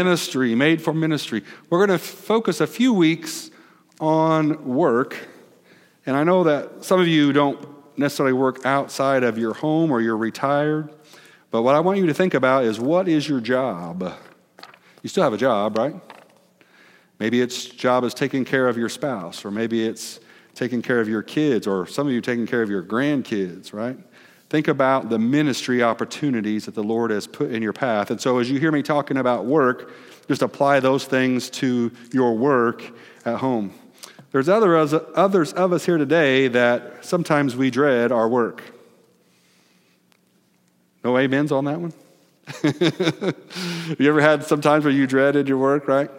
ministry, made for ministry. We're going to focus a few weeks on work. And I know that some of you don't necessarily work outside of your home or you're retired. But what I want you to think about is what is your job? You still have a job, right? Maybe its job is taking care of your spouse, or maybe it's taking care of your kids, or some of you taking care of your grandkids, right? Think about the ministry opportunities that the Lord has put in your path. And so, as you hear me talking about work, just apply those things to your work at home. There's other, others of us here today that sometimes we dread our work. No amens on that one? you ever had some times where you dreaded your work, right?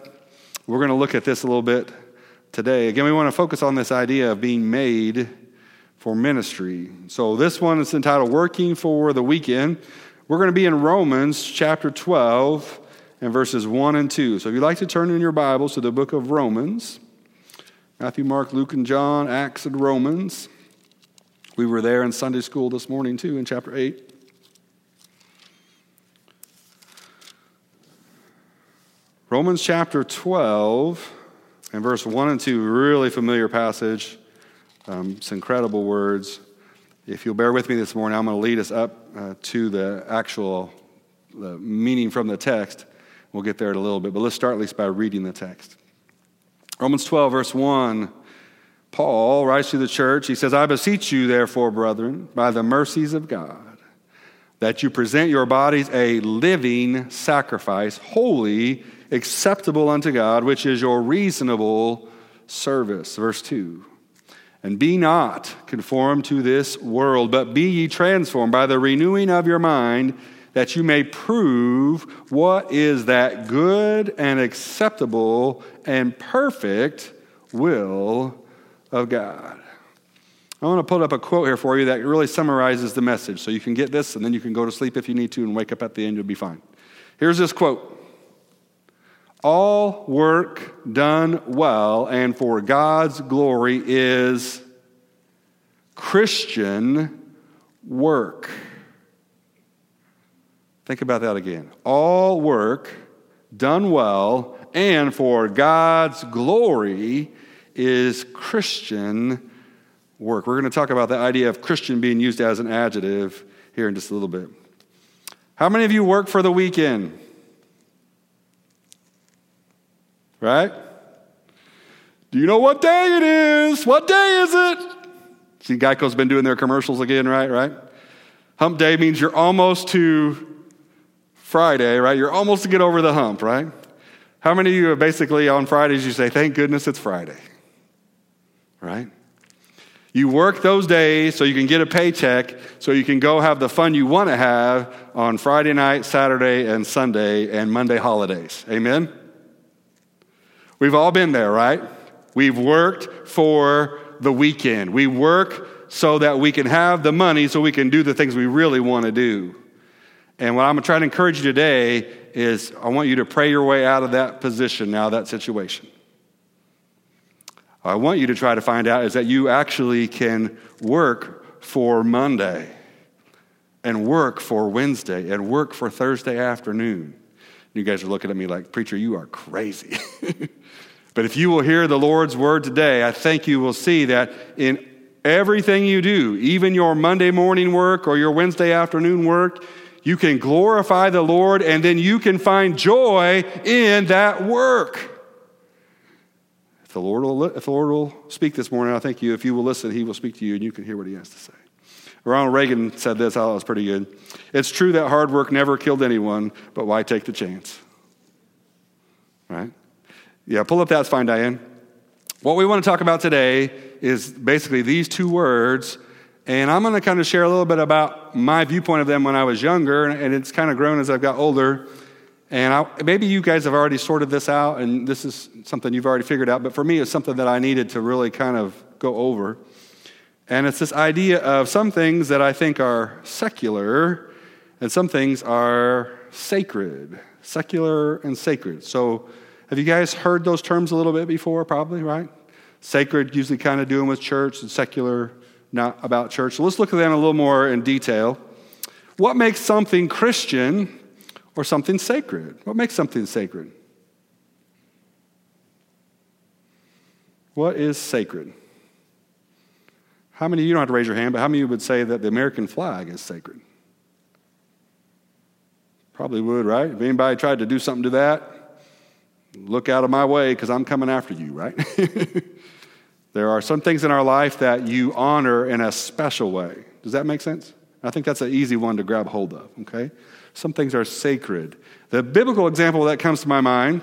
We're going to look at this a little bit today. Again, we want to focus on this idea of being made for ministry. So this one is entitled Working for the Weekend. We're going to be in Romans chapter 12 and verses 1 and 2. So if you'd like to turn in your Bibles to the book of Romans, Matthew, Mark, Luke, and John, Acts, and Romans. We were there in Sunday school this morning too in chapter 8. Romans chapter 12 and verse 1 and 2, really familiar passage. Um, some incredible words. If you'll bear with me this morning, I'm going to lead us up uh, to the actual the meaning from the text. We'll get there in a little bit, but let's start at least by reading the text. Romans 12, verse 1. Paul writes to the church, he says, I beseech you, therefore, brethren, by the mercies of God, that you present your bodies a living sacrifice, holy, acceptable unto God, which is your reasonable service. Verse 2. And be not conformed to this world, but be ye transformed by the renewing of your mind, that you may prove what is that good and acceptable and perfect will of God. I want to put up a quote here for you that really summarizes the message. So you can get this, and then you can go to sleep if you need to and wake up at the end, you'll be fine. Here's this quote all work done well and for God's glory is Christian work. Think about that again. All work done well and for God's glory is Christian work. We're going to talk about the idea of Christian being used as an adjective here in just a little bit. How many of you work for the weekend? Right? Do you know what day it is? What day is it? See, Geico's been doing their commercials again, right? Right? Hump day means you're almost to Friday, right? You're almost to get over the hump, right? How many of you are basically on Fridays you say, thank goodness it's Friday? Right? You work those days so you can get a paycheck, so you can go have the fun you want to have on Friday night, Saturday, and Sunday, and Monday holidays. Amen? We've all been there, right? We've worked for the weekend. We work so that we can have the money so we can do the things we really want to do. And what I'm trying to try to encourage you today is I want you to pray your way out of that position now, that situation. I want you to try to find out is that you actually can work for Monday and work for Wednesday and work for Thursday afternoon. You guys are looking at me like, Preacher, you are crazy. but if you will hear the Lord's word today, I think you will see that in everything you do, even your Monday morning work or your Wednesday afternoon work, you can glorify the Lord and then you can find joy in that work. If the Lord will, if the Lord will speak this morning, I think you, if you will listen, he will speak to you and you can hear what he has to say. Ronald Reagan said this, I thought it was pretty good. It's true that hard work never killed anyone, but why take the chance? Right? Yeah, pull up that's fine, Diane. What we want to talk about today is basically these two words, and I'm going to kind of share a little bit about my viewpoint of them when I was younger, and it's kind of grown as I've got older. And I, maybe you guys have already sorted this out, and this is something you've already figured out, but for me, it's something that I needed to really kind of go over. And it's this idea of some things that I think are secular and some things are sacred. Secular and sacred. So, have you guys heard those terms a little bit before? Probably, right? Sacred, usually kind of doing with church, and secular, not about church. So, let's look at them a little more in detail. What makes something Christian or something sacred? What makes something sacred? What is sacred? How many, you don't have to raise your hand, but how many would say that the American flag is sacred? Probably would, right? If anybody tried to do something to that, look out of my way because I'm coming after you, right? there are some things in our life that you honor in a special way. Does that make sense? I think that's an easy one to grab hold of, okay? Some things are sacred. The biblical example that comes to my mind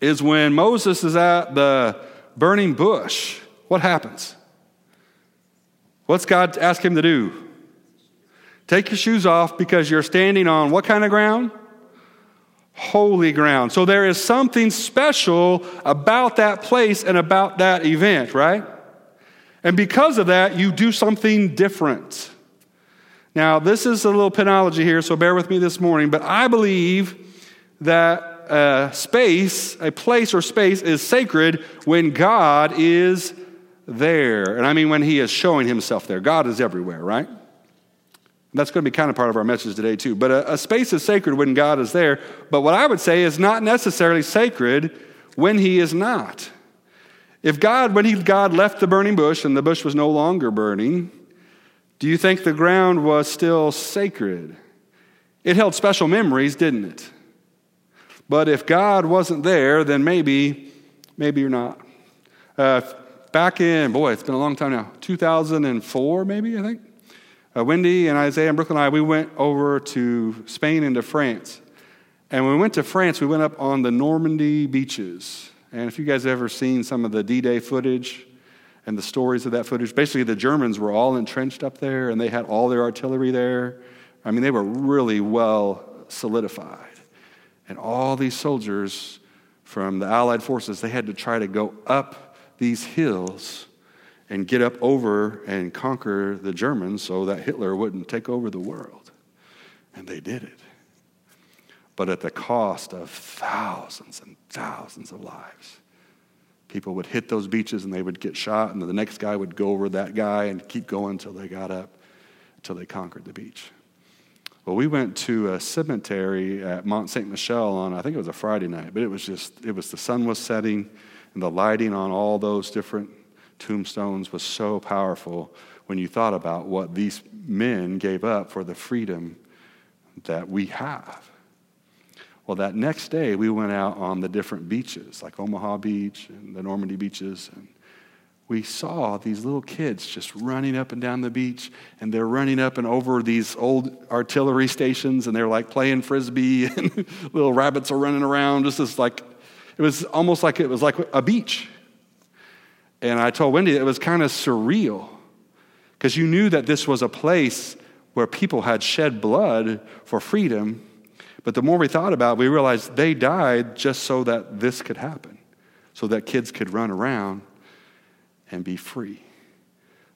is when Moses is at the burning bush. What happens? What's God ask him to do? Take your shoes off because you're standing on what kind of ground? Holy ground. So there is something special about that place and about that event, right? And because of that, you do something different. Now, this is a little penology here, so bear with me this morning, but I believe that a space, a place or space, is sacred when God is there. And I mean when He is showing Himself there. God is everywhere, right? That's going to be kind of part of our message today, too. But a, a, space is sacred when God is there. But what I would say is not necessarily sacred when He is not. If God, when he, God left the burning bush and the bush was no longer burning, do you think the ground was still sacred? It held special memories, didn't it? But if God wasn't there, then maybe, maybe you're not. Uh, back in, boy, it's been a long time now, 2004, maybe, I think. Uh, Wendy and Isaiah and Brooklyn and I, we went over to Spain and to France. And when we went to France, we went up on the Normandy beaches. And if you guys have ever seen some of the D Day footage and the stories of that footage, basically the Germans were all entrenched up there and they had all their artillery there. I mean, they were really well solidified. And all these soldiers from the Allied forces, they had to try to go up these hills and get up over and conquer the Germans so that Hitler wouldn't take over the world. And they did it. But at the cost of thousands and thousands of lives. People would hit those beaches and they would get shot, and the next guy would go over that guy and keep going until they got up, until they conquered the beach. Well, we went to a cemetery at Mont Saint Michel on, I think it was a Friday night, but it was just, it was the sun was setting, and the lighting on all those different tombstones was so powerful when you thought about what these men gave up for the freedom that we have. Well, that next day, we went out on the different beaches, like Omaha Beach and the Normandy beaches, and we saw these little kids just running up and down the beach, and they're running up and over these old artillery stations, and they're like playing frisbee, and little rabbits are running around. Just as like, it was almost like it was like a beach. And I told Wendy it was kind of surreal because you knew that this was a place where people had shed blood for freedom. But the more we thought about it, we realized they died just so that this could happen, so that kids could run around and be free.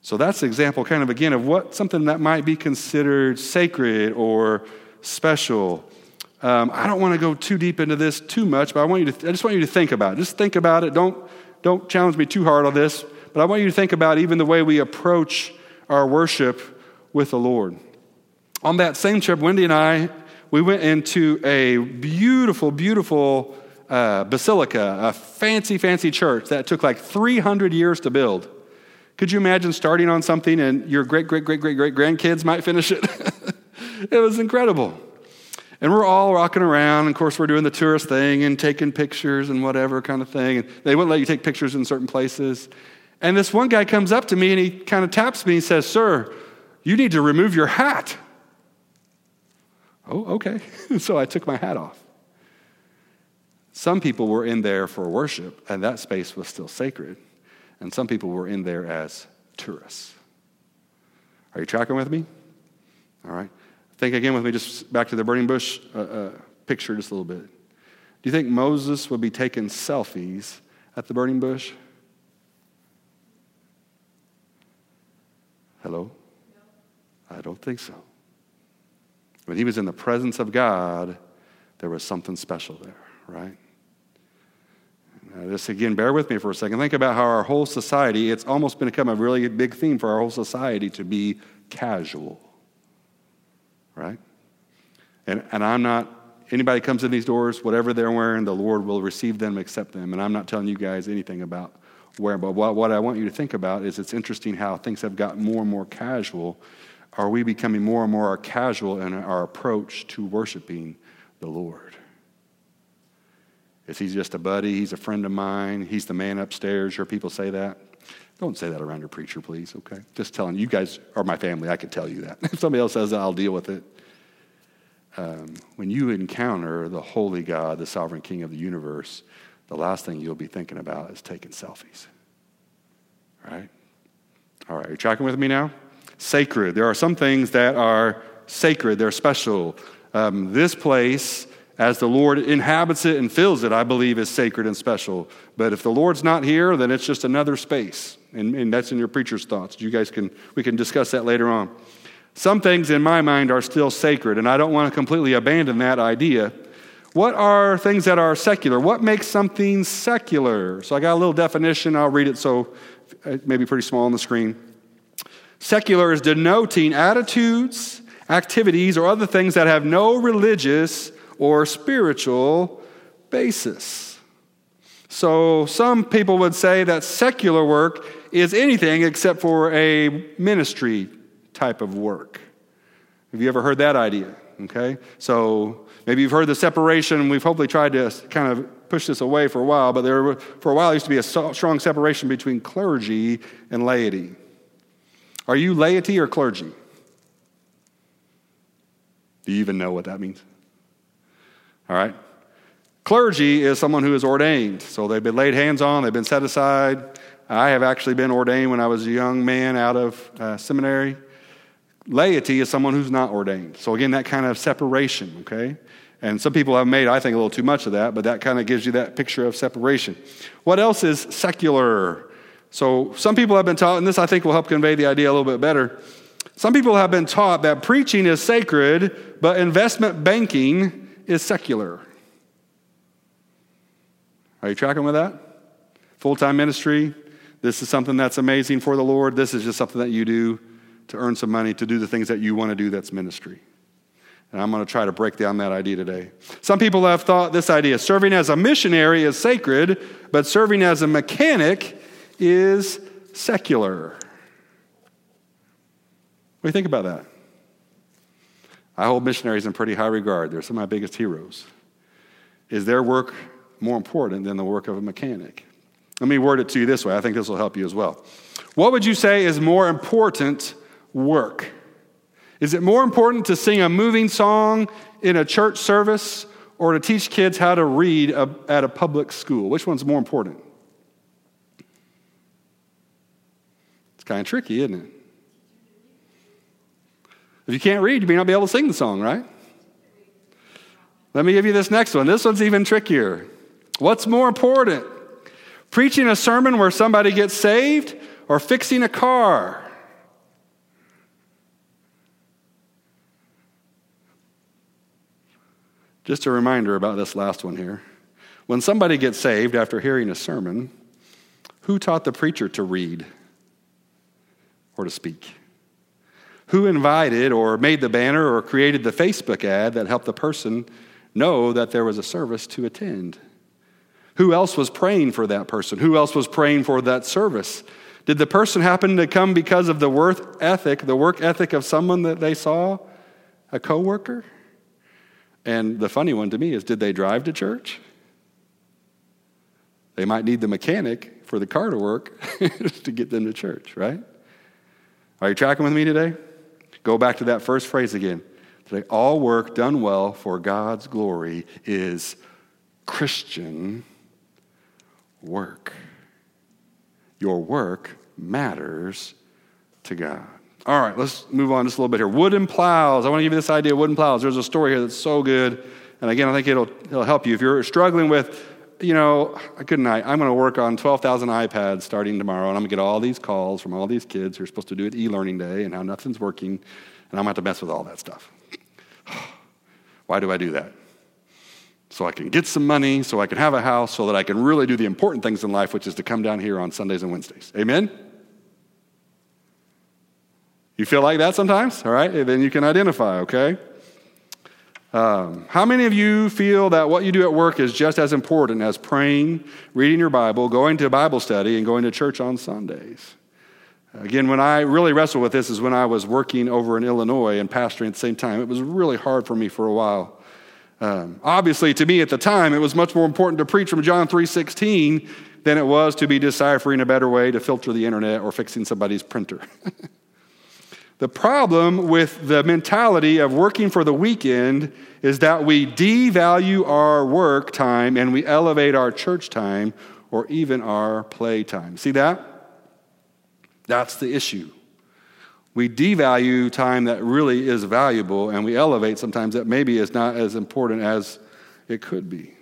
So that's the example, kind of again, of what something that might be considered sacred or special. Um, I don't want to go too deep into this too much, but I want you to. I just want you to think about it. Just think about it. Don't don't challenge me too hard on this, but I want you to think about even the way we approach our worship with the Lord. On that same trip, Wendy and I, we went into a beautiful, beautiful uh, basilica, a fancy, fancy church that took like 300 years to build. Could you imagine starting on something and your great, great, great, great, great grandkids might finish it? it was incredible. And we're all rocking around. And of course, we're doing the tourist thing and taking pictures and whatever kind of thing. And they wouldn't let you take pictures in certain places. And this one guy comes up to me and he kind of taps me and says, Sir, you need to remove your hat. Oh, okay. so I took my hat off. Some people were in there for worship, and that space was still sacred. And some people were in there as tourists. Are you tracking with me? All right. Think again with me, just back to the burning bush uh, uh, picture, just a little bit. Do you think Moses would be taking selfies at the burning bush? Hello? No. I don't think so. When he was in the presence of God, there was something special there, right? Now, just again, bear with me for a second. Think about how our whole society, it's almost become a really big theme for our whole society to be casual right? And, and I'm not Anybody comes in these doors, whatever they're wearing, the Lord will receive them, accept them. And I'm not telling you guys anything about where, but what, what I want you to think about is it's interesting how things have gotten more and more casual. Are we becoming more and more casual in our approach to worshiping the Lord? Is he just a buddy? He's a friend of mine. He's the man upstairs. Your people say that. Don't say that around your preacher, please, okay? Just telling you, guys are my family. I can tell you that. If somebody else says that, I'll deal with it. Um, when you encounter the holy God, the sovereign king of the universe, the last thing you'll be thinking about is taking selfies. Right? All right, you tracking with me now? Sacred. There are some things that are sacred, they're special. Um, this place as the Lord inhabits it and fills it, I believe is sacred and special. But if the Lord's not here, then it's just another space. And, and that's in your preacher's thoughts. You guys can, we can discuss that later on. Some things in my mind are still sacred, and I don't want to completely abandon that idea. What are things that are secular? What makes something secular? So I got a little definition. I'll read it so uh, it may be pretty small on the screen. Secular is denoting attitudes, activities, or other things that have no religious or spiritual basis. So, some people would say that secular work is anything except for a ministry type of work. Have you ever heard that idea? Okay? So, maybe you've heard the separation. We've hopefully tried to kind of push this away for a while, but there, for a while, there used to be a strong separation between clergy and laity. Are you laity or clergy? Do you even know what that means? All right? Clergy is someone who is ordained. So they've been laid hands on, they've been set aside. I have actually been ordained when I was a young man out of uh, seminary. Laity is someone who's not ordained. So again, that kind of separation, okay? And some people have made, I think, a little too much of that, but that kind of gives you that picture of separation. What else is secular? So some people have been taught, and this I think will help convey the idea a little bit better. Some people have been taught that preaching is sacred, but investment banking is secular. Are you tracking with that? Full time ministry. This is something that's amazing for the Lord. This is just something that you do to earn some money, to do the things that you want to do that's ministry. And I'm going to try to break down that idea today. Some people have thought this idea serving as a missionary is sacred, but serving as a mechanic is secular. What do you think about that? I hold missionaries in pretty high regard. They're some of my biggest heroes. Is their work more important than the work of a mechanic? Let me word it to you this way. I think this will help you as well. What would you say is more important work? Is it more important to sing a moving song in a church service or to teach kids how to read a, at a public school? Which one's more important? It's kind of tricky, isn't it? If you can't read, you may not be able to sing the song, right? Let me give you this next one. This one's even trickier. What's more important? Preaching a sermon where somebody gets saved or fixing a car? Just a reminder about this last one here. When somebody gets saved after hearing a sermon, who taught the preacher to read or to speak? Who invited or made the banner or created the Facebook ad that helped the person know that there was a service to attend? Who else was praying for that person? Who else was praying for that service? Did the person happen to come because of the work ethic, the work ethic of someone that they saw, a coworker? And the funny one to me is did they drive to church? They might need the mechanic for the car to work to get them to church, right? Are you tracking with me today? Go back to that first phrase again. Today, all work done well for God's glory is Christian work. Your work matters to God. All right, let's move on just a little bit here. Wooden plows. I want to give you this idea of wooden plows. There's a story here that's so good. And again, I think it'll, it'll help you. If you're struggling with, you know, good night, I'm going to work on 12,000 iPads starting tomorrow, and I'm going to get all these calls from all these kids who are supposed to do it e learning day and how nothing's working, and I'm going to have to mess with all that stuff. Why do I do that? So I can get some money, so I can have a house, so that I can really do the important things in life, which is to come down here on Sundays and Wednesdays. Amen? You feel like that sometimes? All right, then you can identify, okay? Um, how many of you feel that what you do at work is just as important as praying, reading your Bible, going to Bible study, and going to church on Sundays? Again, when I really wrestled with this is when I was working over in Illinois and pastoring at the same time. It was really hard for me for a while. Um, obviously, to me at the time, it was much more important to preach from John 3.16 than it was to be deciphering a better way to filter the internet or fixing somebody's printer. The problem with the mentality of working for the weekend is that we devalue our work time and we elevate our church time or even our play time. See that? That's the issue. We devalue time that really is valuable and we elevate sometimes that maybe is not as important as it could be.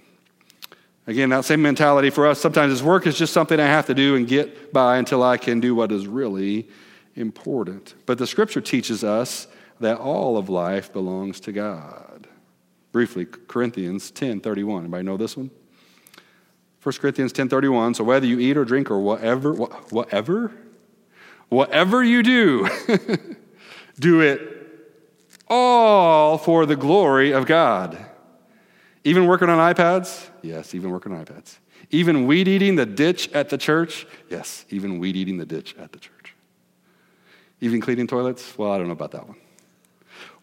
Again, that same mentality for us sometimes is work is just something I have to do and get by until I can do what is really important. But the scripture teaches us that all of life belongs to God. Briefly, Corinthians 10 31. Anybody know this one? 1 Corinthians 10 31. So whether you eat or drink or whatever, whatever, whatever you do, do it all for the glory of God. Even working on iPads? Yes, even working on iPads. Even weed eating the ditch at the church? Yes, even weed eating the ditch at the church. Even cleaning toilets? Well, I don't know about that one.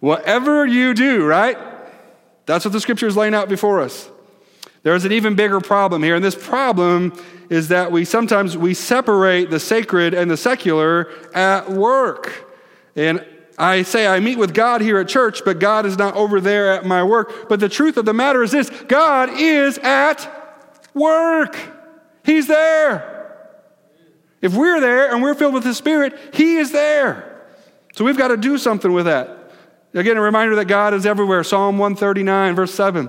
Whatever you do, right? That's what the scripture is laying out before us. There's an even bigger problem here, and this problem is that we sometimes we separate the sacred and the secular at work. And I say I meet with God here at church, but God is not over there at my work. But the truth of the matter is this God is at work. He's there. If we're there and we're filled with the Spirit, He is there. So we've got to do something with that. Again, a reminder that God is everywhere. Psalm 139, verse 7.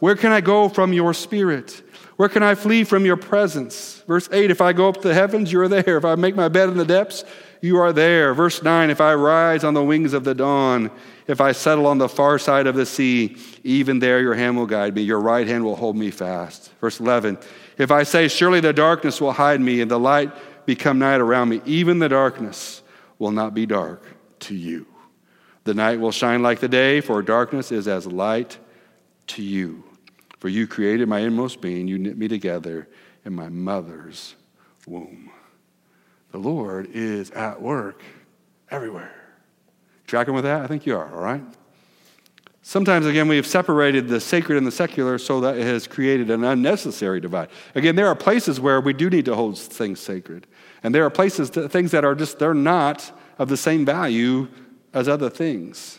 Where can I go from your Spirit? Where can I flee from your presence? Verse 8 If I go up to the heavens, you are there. If I make my bed in the depths, you are there. Verse 9 If I rise on the wings of the dawn, if I settle on the far side of the sea, even there your hand will guide me, your right hand will hold me fast. Verse 11 If I say, Surely the darkness will hide me, and the light become night around me, even the darkness will not be dark to you. The night will shine like the day, for darkness is as light to you. For you created my inmost being, you knit me together in my mother's womb. The Lord is at work everywhere. Tracking with that? I think you are, all right? Sometimes, again, we have separated the sacred and the secular so that it has created an unnecessary divide. Again, there are places where we do need to hold things sacred. And there are places, things that are just, they're not of the same value as other things.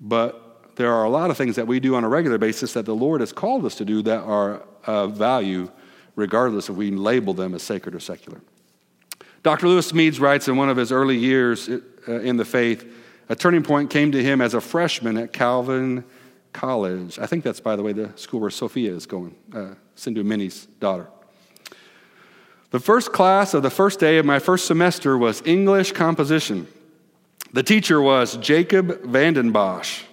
But there are a lot of things that we do on a regular basis that the Lord has called us to do that are of value, regardless if we label them as sacred or secular. Dr. Lewis Smedes writes in one of his early years uh, in the faith, a turning point came to him as a freshman at Calvin College. I think that's, by the way, the school where Sophia is going, uh, Sindhu Minnie's daughter. The first class of the first day of my first semester was English composition. The teacher was Jacob Vandenbosch.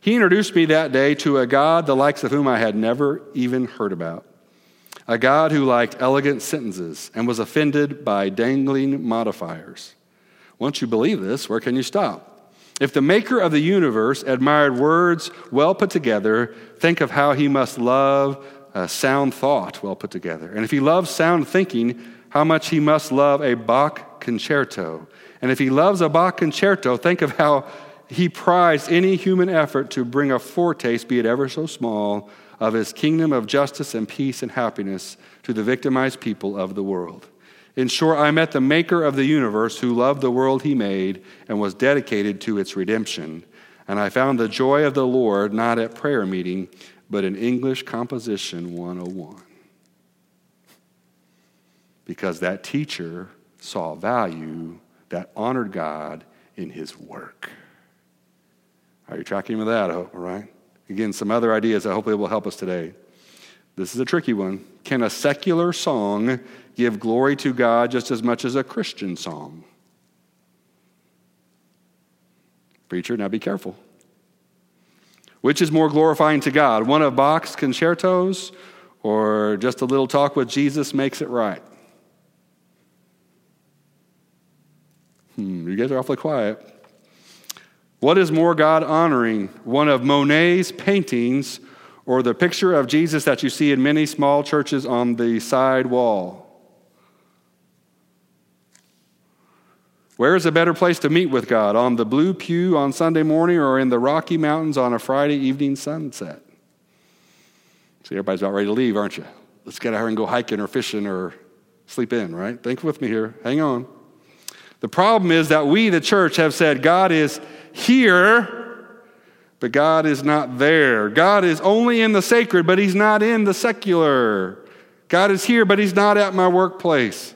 He introduced me that day to a God the likes of whom I had never even heard about. A God who liked elegant sentences and was offended by dangling modifiers. Once you believe this, where can you stop? If the maker of the universe admired words well put together, think of how he must love a sound thought well put together. And if he loves sound thinking, how much he must love a Bach concerto. And if he loves a Bach concerto, think of how he prized any human effort to bring a foretaste, be it ever so small, of his kingdom of justice and peace and happiness to the victimized people of the world. In short, I met the maker of the universe who loved the world he made and was dedicated to its redemption. And I found the joy of the Lord not at prayer meeting, but in English Composition 101. Because that teacher saw value that honored God in his work. Are you tracking with that? All right? Again, some other ideas that hopefully will help us today. This is a tricky one. Can a secular song give glory to God just as much as a Christian song. Preacher, now be careful. Which is more glorifying to God, one of Bach's concertos or just a little talk with Jesus makes it right? Hmm, you guys are awfully quiet. What is more God honoring, one of Monet's paintings or the picture of Jesus that you see in many small churches on the side wall? Where is a better place to meet with God? On the blue pew on Sunday morning or in the Rocky Mountains on a Friday evening sunset? See, everybody's about ready to leave, aren't you? Let's get out here and go hiking or fishing or sleep in, right? Think with me here. Hang on. The problem is that we, the church, have said God is here, but God is not there. God is only in the sacred, but He's not in the secular. God is here, but He's not at my workplace.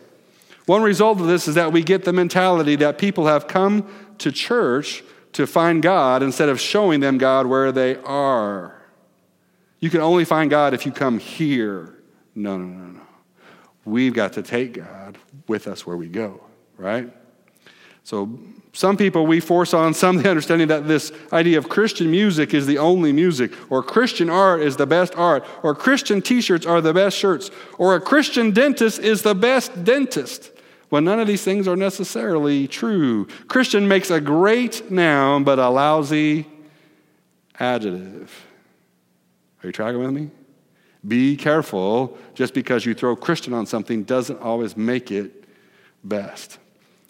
One result of this is that we get the mentality that people have come to church to find God instead of showing them God where they are. You can only find God if you come here. No, no, no, no. We've got to take God with us where we go, right? So, some people we force on some the understanding that this idea of Christian music is the only music, or Christian art is the best art, or Christian t shirts are the best shirts, or a Christian dentist is the best dentist. Well, none of these things are necessarily true. Christian makes a great noun, but a lousy adjective. Are you tracking with me? Be careful. Just because you throw Christian on something doesn't always make it best.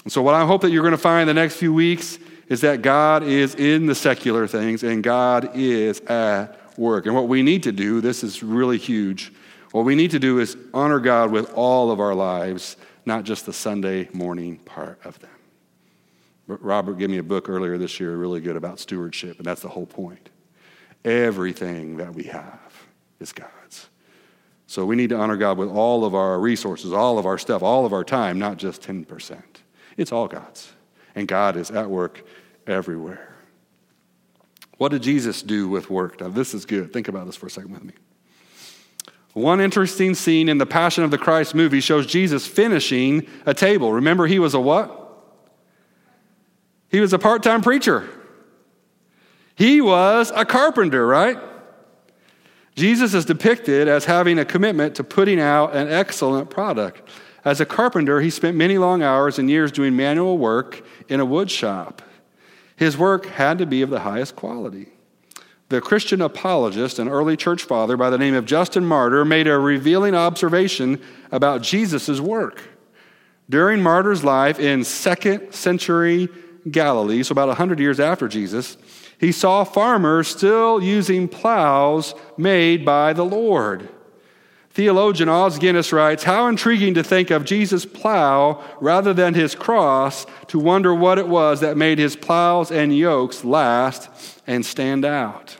And so, what I hope that you're going to find the next few weeks is that God is in the secular things and God is at work. And what we need to do, this is really huge, what we need to do is honor God with all of our lives not just the Sunday morning part of them. Robert gave me a book earlier this year, really good about stewardship, and that's the whole point. Everything that we have is God's. So we need to honor God with all of our resources, all of our stuff, all of our time, not just 10%. It's all God's. And God is at work everywhere. What did Jesus do with work? Now, this is good. Think about this for a second with me. One interesting scene in the Passion of the Christ movie shows Jesus finishing a table. Remember, he was a what? He was a part time preacher. He was a carpenter, right? Jesus is depicted as having a commitment to putting out an excellent product. As a carpenter, he spent many long hours and years doing manual work in a wood shop. His work had to be of the highest quality. The Christian apologist and early church father by the name of Justin Martyr made a revealing observation about Jesus' work. During Martyr's life in second century Galilee, so about 100 years after Jesus, he saw farmers still using plows made by the Lord. Theologian Os Guinness writes How intriguing to think of Jesus' plow rather than his cross, to wonder what it was that made his plows and yokes last and stand out.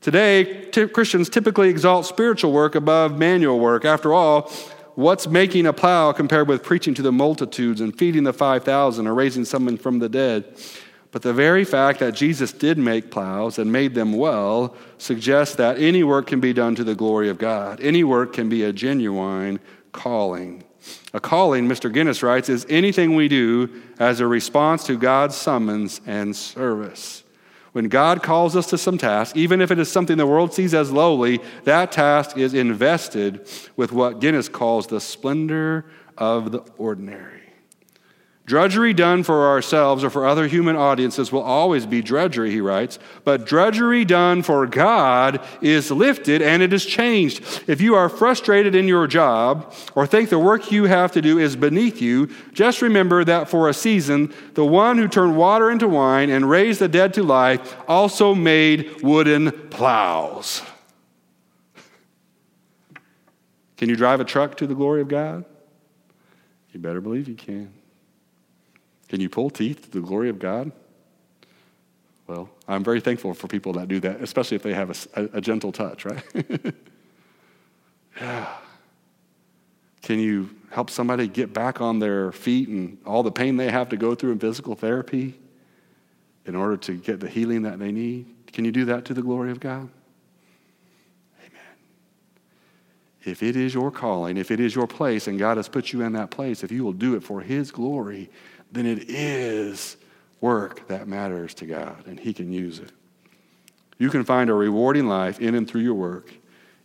Today, t- Christians typically exalt spiritual work above manual work. After all, what's making a plow compared with preaching to the multitudes and feeding the 5,000 or raising someone from the dead? But the very fact that Jesus did make plows and made them well suggests that any work can be done to the glory of God. Any work can be a genuine calling. A calling, Mr. Guinness writes, is anything we do as a response to God's summons and service. When God calls us to some task, even if it is something the world sees as lowly, that task is invested with what Guinness calls the splendor of the ordinary. Drudgery done for ourselves or for other human audiences will always be drudgery, he writes, but drudgery done for God is lifted and it is changed. If you are frustrated in your job or think the work you have to do is beneath you, just remember that for a season, the one who turned water into wine and raised the dead to life also made wooden plows. Can you drive a truck to the glory of God? You better believe you can. Can you pull teeth to the glory of God? Well, I'm very thankful for people that do that, especially if they have a, a gentle touch, right? yeah. Can you help somebody get back on their feet and all the pain they have to go through in physical therapy in order to get the healing that they need? Can you do that to the glory of God? Amen. If it is your calling, if it is your place, and God has put you in that place, if you will do it for His glory, then it is work that matters to God, and He can use it. You can find a rewarding life in and through your work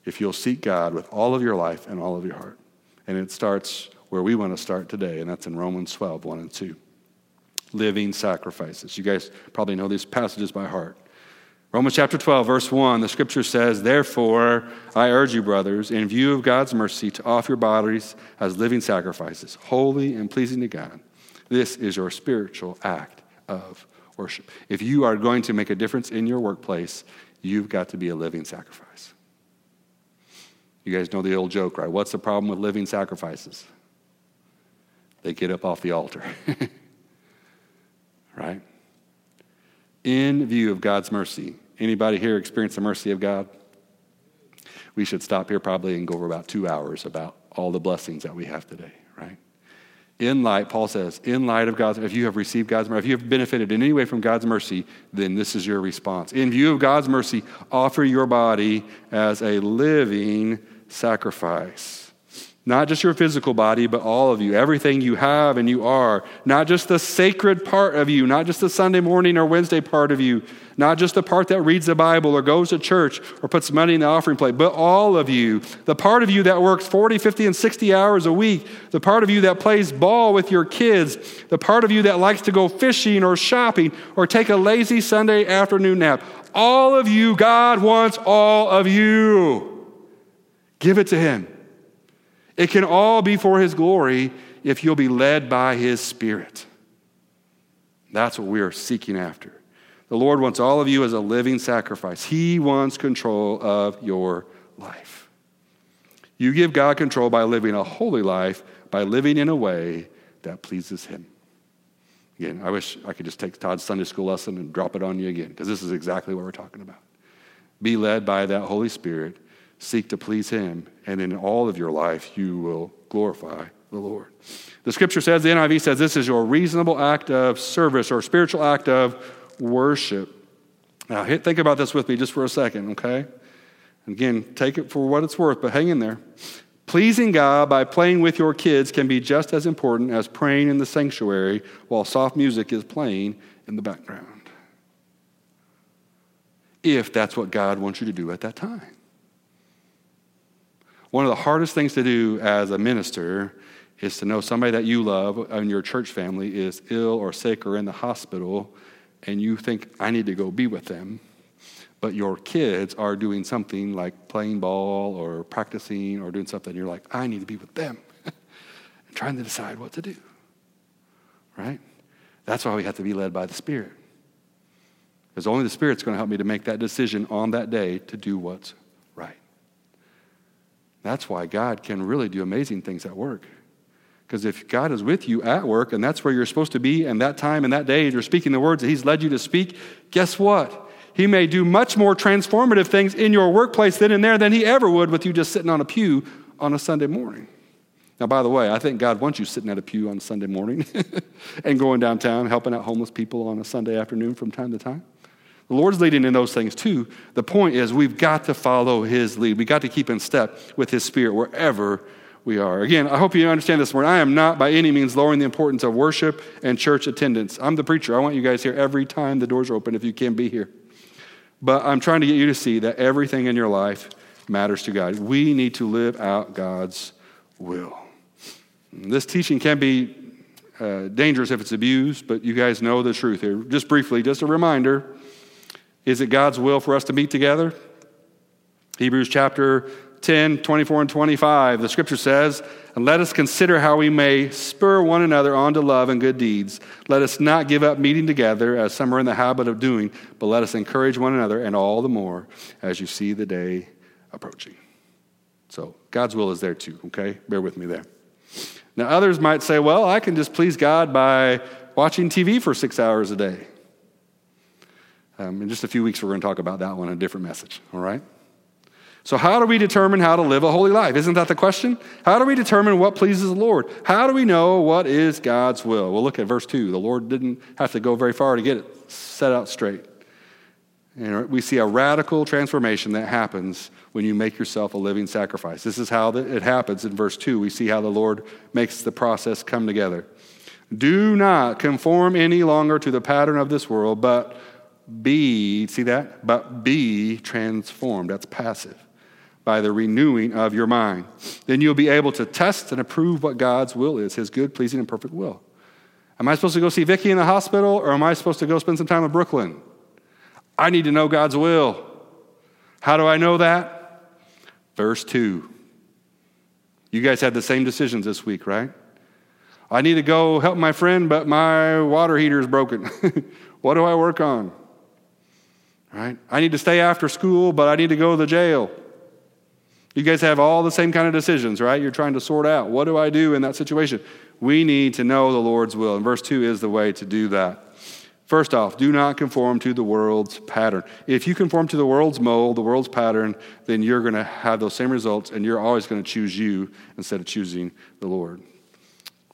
if you'll seek God with all of your life and all of your heart. And it starts where we want to start today, and that's in Romans 12, 1 and 2. living sacrifices. You guys probably know these passages by heart. Romans chapter 12, verse 1, the scripture says, Therefore, I urge you, brothers, in view of God's mercy, to offer your bodies as living sacrifices, holy and pleasing to God. This is your spiritual act of worship. If you are going to make a difference in your workplace, you've got to be a living sacrifice. You guys know the old joke, right? What's the problem with living sacrifices? They get up off the altar. right? In view of God's mercy, anybody here experience the mercy of God? We should stop here probably and go over about two hours about all the blessings that we have today, right? In light, Paul says, in light of God's, if you have received God's mercy, if you have benefited in any way from God's mercy, then this is your response. In view of God's mercy, offer your body as a living sacrifice not just your physical body, but all of you, everything you have and you are. Not just the sacred part of you, not just the Sunday morning or Wednesday part of you, not just the part that reads the Bible or goes to church or puts money in the offering plate, but all of you. The part of you that works 40, 50, and 60 hours a week, the part of you that plays ball with your kids, the part of you that likes to go fishing or shopping or take a lazy Sunday afternoon nap. All of you, God wants all of you. Give it to Him. It can all be for His glory if you'll be led by His Spirit. That's what we are seeking after. The Lord wants all of you as a living sacrifice, He wants control of your life. You give God control by living a holy life, by living in a way that pleases Him. Again, I wish I could just take Todd's Sunday school lesson and drop it on you again, because this is exactly what we're talking about. Be led by that Holy Spirit seek to please Him, and in all of your life, you will glorify the Lord. The scripture says, the NIV says, this is your reasonable act of service or spiritual act of worship. Now, think about this with me just for a second, okay? Again, take it for what it's worth, but hang in there. Pleasing God by playing with your kids can be just as important as praying in the sanctuary while soft music is playing in the background. If that's what God wants you to do at that time. One of the hardest things to do as a minister is to know somebody that you love in your church family is ill or sick or in the hospital, and you think, I need to go be with them. But your kids are doing something like playing ball or practicing or doing something. You're like, I need to be with them. and trying to decide what to do. Right? That's why we have to be led by the Spirit. Because only the Spirit's going to help me to make that decision on that day to do what's that's why God can really do amazing things at work. Because if God is with you at work and that's where you're supposed to be and that time and that day, you're speaking the words that He's led you to speak, guess what? He may do much more transformative things in your workplace than and there than He ever would with you just sitting on a pew on a Sunday morning. Now, by the way, I think God wants you sitting at a pew on Sunday morning and going downtown helping out homeless people on a Sunday afternoon from time to time. The Lord's leading in those things too. The point is, we've got to follow His lead. We've got to keep in step with His Spirit wherever we are. Again, I hope you understand this morning. I am not by any means lowering the importance of worship and church attendance. I'm the preacher. I want you guys here every time the doors are open if you can be here. But I'm trying to get you to see that everything in your life matters to God. We need to live out God's will. This teaching can be uh, dangerous if it's abused, but you guys know the truth here. Just briefly, just a reminder is it God's will for us to meet together? Hebrews chapter 10, 24 and 25, the scripture says, And let us consider how we may spur one another on to love and good deeds. Let us not give up meeting together, as some are in the habit of doing, but let us encourage one another, and all the more as you see the day approaching. So, God's will is there too, okay? Bear with me there. Now, others might say, Well, I can just please God by watching TV for six hours a day. Um, in just a few weeks, we're going to talk about that one, a different message, all right? So, how do we determine how to live a holy life? Isn't that the question? How do we determine what pleases the Lord? How do we know what is God's will? We'll look at verse 2. The Lord didn't have to go very far to get it set out straight. And we see a radical transformation that happens when you make yourself a living sacrifice. This is how it happens in verse 2. We see how the Lord makes the process come together. Do not conform any longer to the pattern of this world, but be, see that? But be transformed. That's passive. By the renewing of your mind. Then you'll be able to test and approve what God's will is, his good, pleasing, and perfect will. Am I supposed to go see Vicky in the hospital or am I supposed to go spend some time in Brooklyn? I need to know God's will. How do I know that? Verse 2. You guys had the same decisions this week, right? I need to go help my friend, but my water heater is broken. what do I work on? Right? I need to stay after school, but I need to go to the jail. You guys have all the same kind of decisions, right? You're trying to sort out what do I do in that situation? We need to know the Lord's will. And verse 2 is the way to do that. First off, do not conform to the world's pattern. If you conform to the world's mold, the world's pattern, then you're going to have those same results and you're always going to choose you instead of choosing the Lord.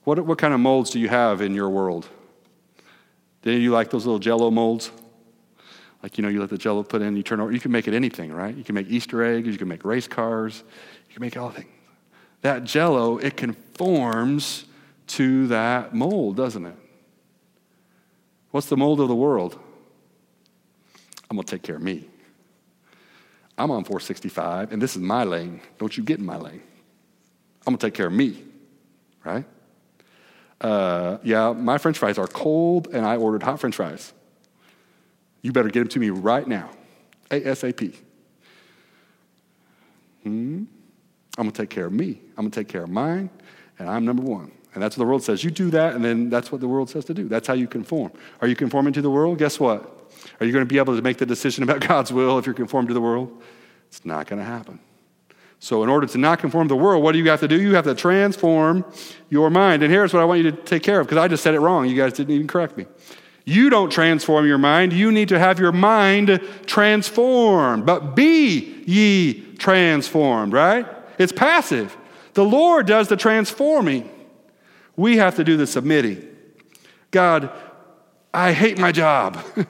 What, what kind of molds do you have in your world? Do you like those little jello molds? Like, you know, you let the jello put in, you turn over. You can make it anything, right? You can make Easter eggs, you can make race cars, you can make anything. That jello, it conforms to that mold, doesn't it? What's the mold of the world? I'm going to take care of me. I'm on 465, and this is my lane. Don't you get in my lane. I'm going to take care of me, right? Uh, yeah, my french fries are cold, and I ordered hot french fries. You better get them to me right now, ASAP. Hmm? I'm going to take care of me. I'm going to take care of mine, and I'm number one. And that's what the world says. You do that, and then that's what the world says to do. That's how you conform. Are you conforming to the world? Guess what? Are you going to be able to make the decision about God's will if you're conformed to the world? It's not going to happen. So, in order to not conform to the world, what do you have to do? You have to transform your mind. And here's what I want you to take care of because I just said it wrong. You guys didn't even correct me. You don't transform your mind. You need to have your mind transformed. But be ye transformed, right? It's passive. The Lord does the transforming. We have to do the submitting. God, I hate my job.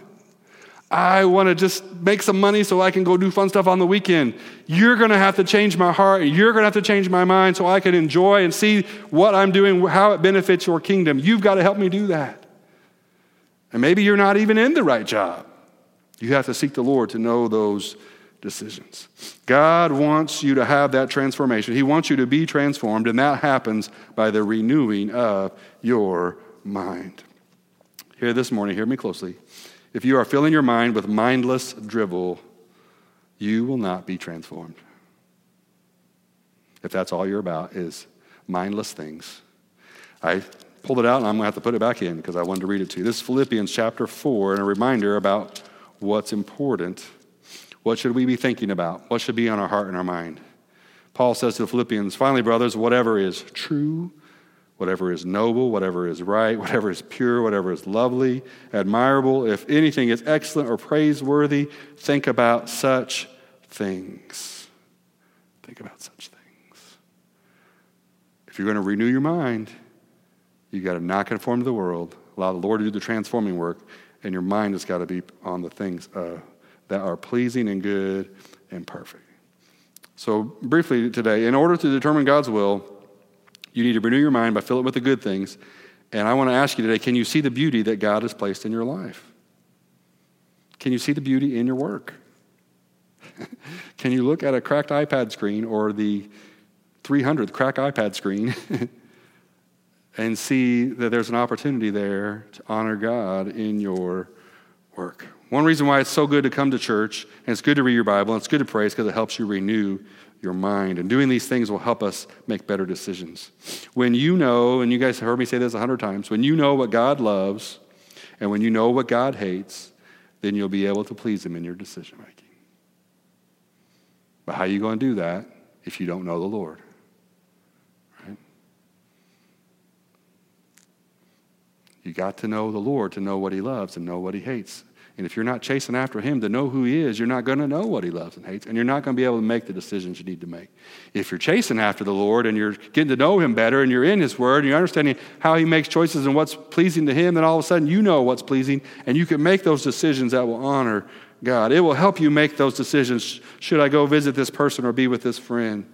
I want to just make some money so I can go do fun stuff on the weekend. You're going to have to change my heart. You're going to have to change my mind so I can enjoy and see what I'm doing, how it benefits your kingdom. You've got to help me do that. And maybe you're not even in the right job. You have to seek the Lord to know those decisions. God wants you to have that transformation. He wants you to be transformed, and that happens by the renewing of your mind. Here this morning, hear me closely. If you are filling your mind with mindless drivel, you will not be transformed. If that's all you're about is mindless things. I pulled it out and I'm going to have to put it back in because I wanted to read it to you. This is Philippians chapter 4 and a reminder about what's important what should we be thinking about? What should be on our heart and our mind? Paul says to the Philippians, finally, brothers, whatever is true, whatever is noble, whatever is right, whatever is pure, whatever is lovely, admirable, if anything is excellent or praiseworthy, think about such things. Think about such things. If you're going to renew your mind, you've got to not conform to the world, allow the Lord to do the transforming work, and your mind has got to be on the things of that are pleasing and good and perfect. So, briefly today, in order to determine God's will, you need to renew your mind by filling it with the good things. And I want to ask you today can you see the beauty that God has placed in your life? Can you see the beauty in your work? Can you look at a cracked iPad screen or the 300th cracked iPad screen and see that there's an opportunity there to honor God in your work? One reason why it's so good to come to church and it's good to read your Bible and it's good to pray is because it helps you renew your mind. And doing these things will help us make better decisions. When you know, and you guys have heard me say this a hundred times, when you know what God loves and when you know what God hates, then you'll be able to please Him in your decision making. But how are you going to do that if you don't know the Lord? Right? You got to know the Lord to know what He loves and know what He hates. And if you're not chasing after him to know who he is, you're not going to know what he loves and hates, and you're not going to be able to make the decisions you need to make. If you're chasing after the Lord and you're getting to know him better and you're in his word and you're understanding how he makes choices and what's pleasing to him, then all of a sudden you know what's pleasing and you can make those decisions that will honor God. It will help you make those decisions. Should I go visit this person or be with this friend?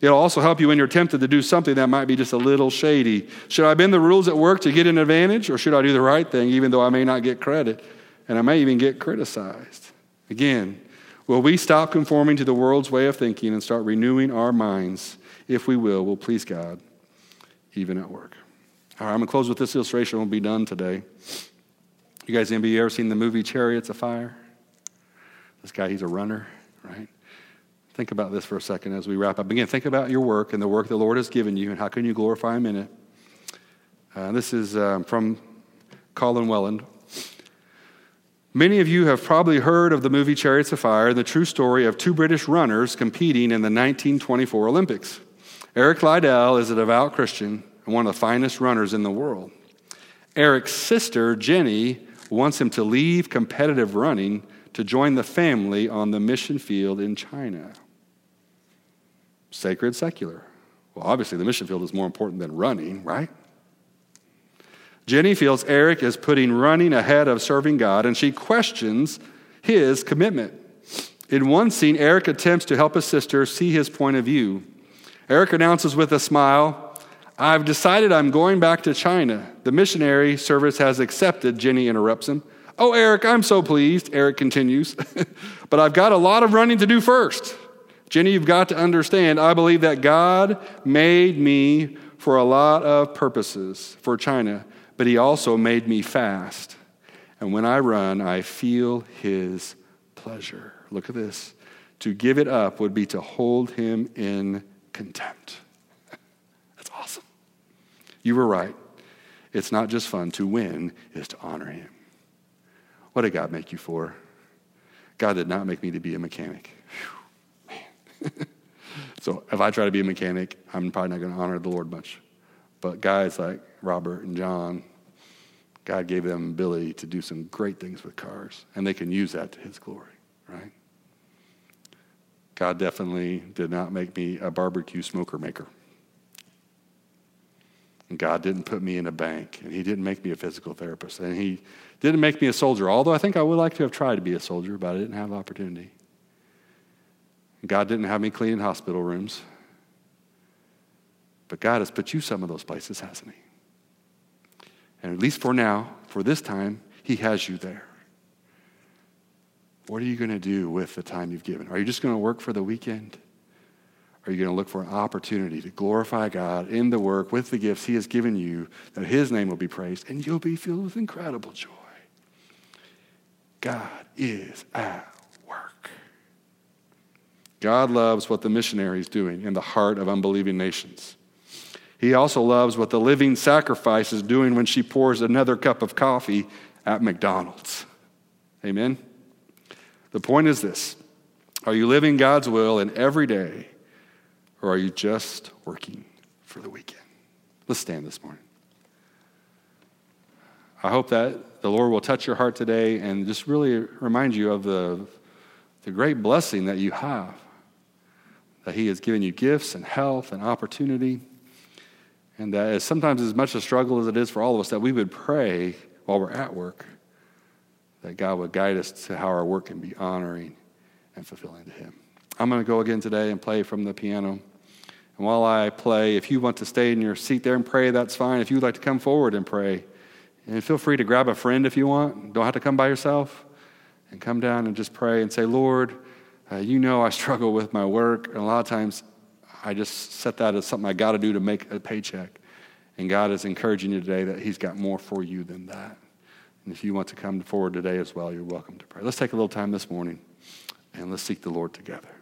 It'll also help you when you're tempted to do something that might be just a little shady. Should I bend the rules at work to get an advantage, or should I do the right thing even though I may not get credit? and I may even get criticized. Again, will we stop conforming to the world's way of thinking and start renewing our minds? If we will, we'll please God, even at work. All right, I'm going to close with this illustration. We'll be done today. You guys, anybody ever seen the movie Chariots of Fire? This guy, he's a runner, right? Think about this for a second as we wrap up. Again, think about your work and the work the Lord has given you and how can you glorify Him in it. Uh, this is um, from Colin Welland. Many of you have probably heard of the movie Chariots of Fire, the true story of two British runners competing in the 1924 Olympics. Eric Liddell is a devout Christian and one of the finest runners in the world. Eric's sister, Jenny, wants him to leave competitive running to join the family on the mission field in China. Sacred, secular. Well, obviously, the mission field is more important than running, right? Jenny feels Eric is putting running ahead of serving God, and she questions his commitment. In one scene, Eric attempts to help his sister see his point of view. Eric announces with a smile, I've decided I'm going back to China. The missionary service has accepted, Jenny interrupts him. Oh, Eric, I'm so pleased, Eric continues. but I've got a lot of running to do first. Jenny, you've got to understand, I believe that God made me for a lot of purposes for China but he also made me fast. And when I run, I feel his pleasure. Look at this. To give it up would be to hold him in contempt. That's awesome. You were right. It's not just fun. To win is to honor him. What did God make you for? God did not make me to be a mechanic. so if I try to be a mechanic, I'm probably not going to honor the Lord much. But guys like Robert and John God gave them ability to do some great things with cars, and they can use that to His glory, right? God definitely did not make me a barbecue smoker maker. And God didn't put me in a bank, and He didn't make me a physical therapist, and He didn't make me a soldier, although I think I would like to have tried to be a soldier, but I didn't have the opportunity. God didn't have me cleaning hospital rooms. But God has put you some of those places, hasn't He? And at least for now, for this time, He has you there. What are you going to do with the time you've given? Are you just going to work for the weekend? Are you going to look for an opportunity to glorify God in the work with the gifts He has given you, that His name will be praised, and you'll be filled with incredible joy? God is at work. God loves what the missionary is doing in the heart of unbelieving nations. He also loves what the living sacrifice is doing when she pours another cup of coffee at McDonald's. Amen? The point is this Are you living God's will in every day, or are you just working for the weekend? Let's stand this morning. I hope that the Lord will touch your heart today and just really remind you of the, the great blessing that you have. That He has given you gifts and health and opportunity. And that is sometimes as much a struggle as it is for all of us, that we would pray while we're at work, that God would guide us to how our work can be honoring and fulfilling to Him. I'm going to go again today and play from the piano. And while I play, if you want to stay in your seat there and pray, that's fine. If you'd like to come forward and pray, and feel free to grab a friend if you want. Don't have to come by yourself. And come down and just pray and say, Lord, uh, you know I struggle with my work. And a lot of times I just set that as something I got to do to make a paycheck. And God is encouraging you today that He's got more for you than that. And if you want to come forward today as well, you're welcome to pray. Let's take a little time this morning and let's seek the Lord together.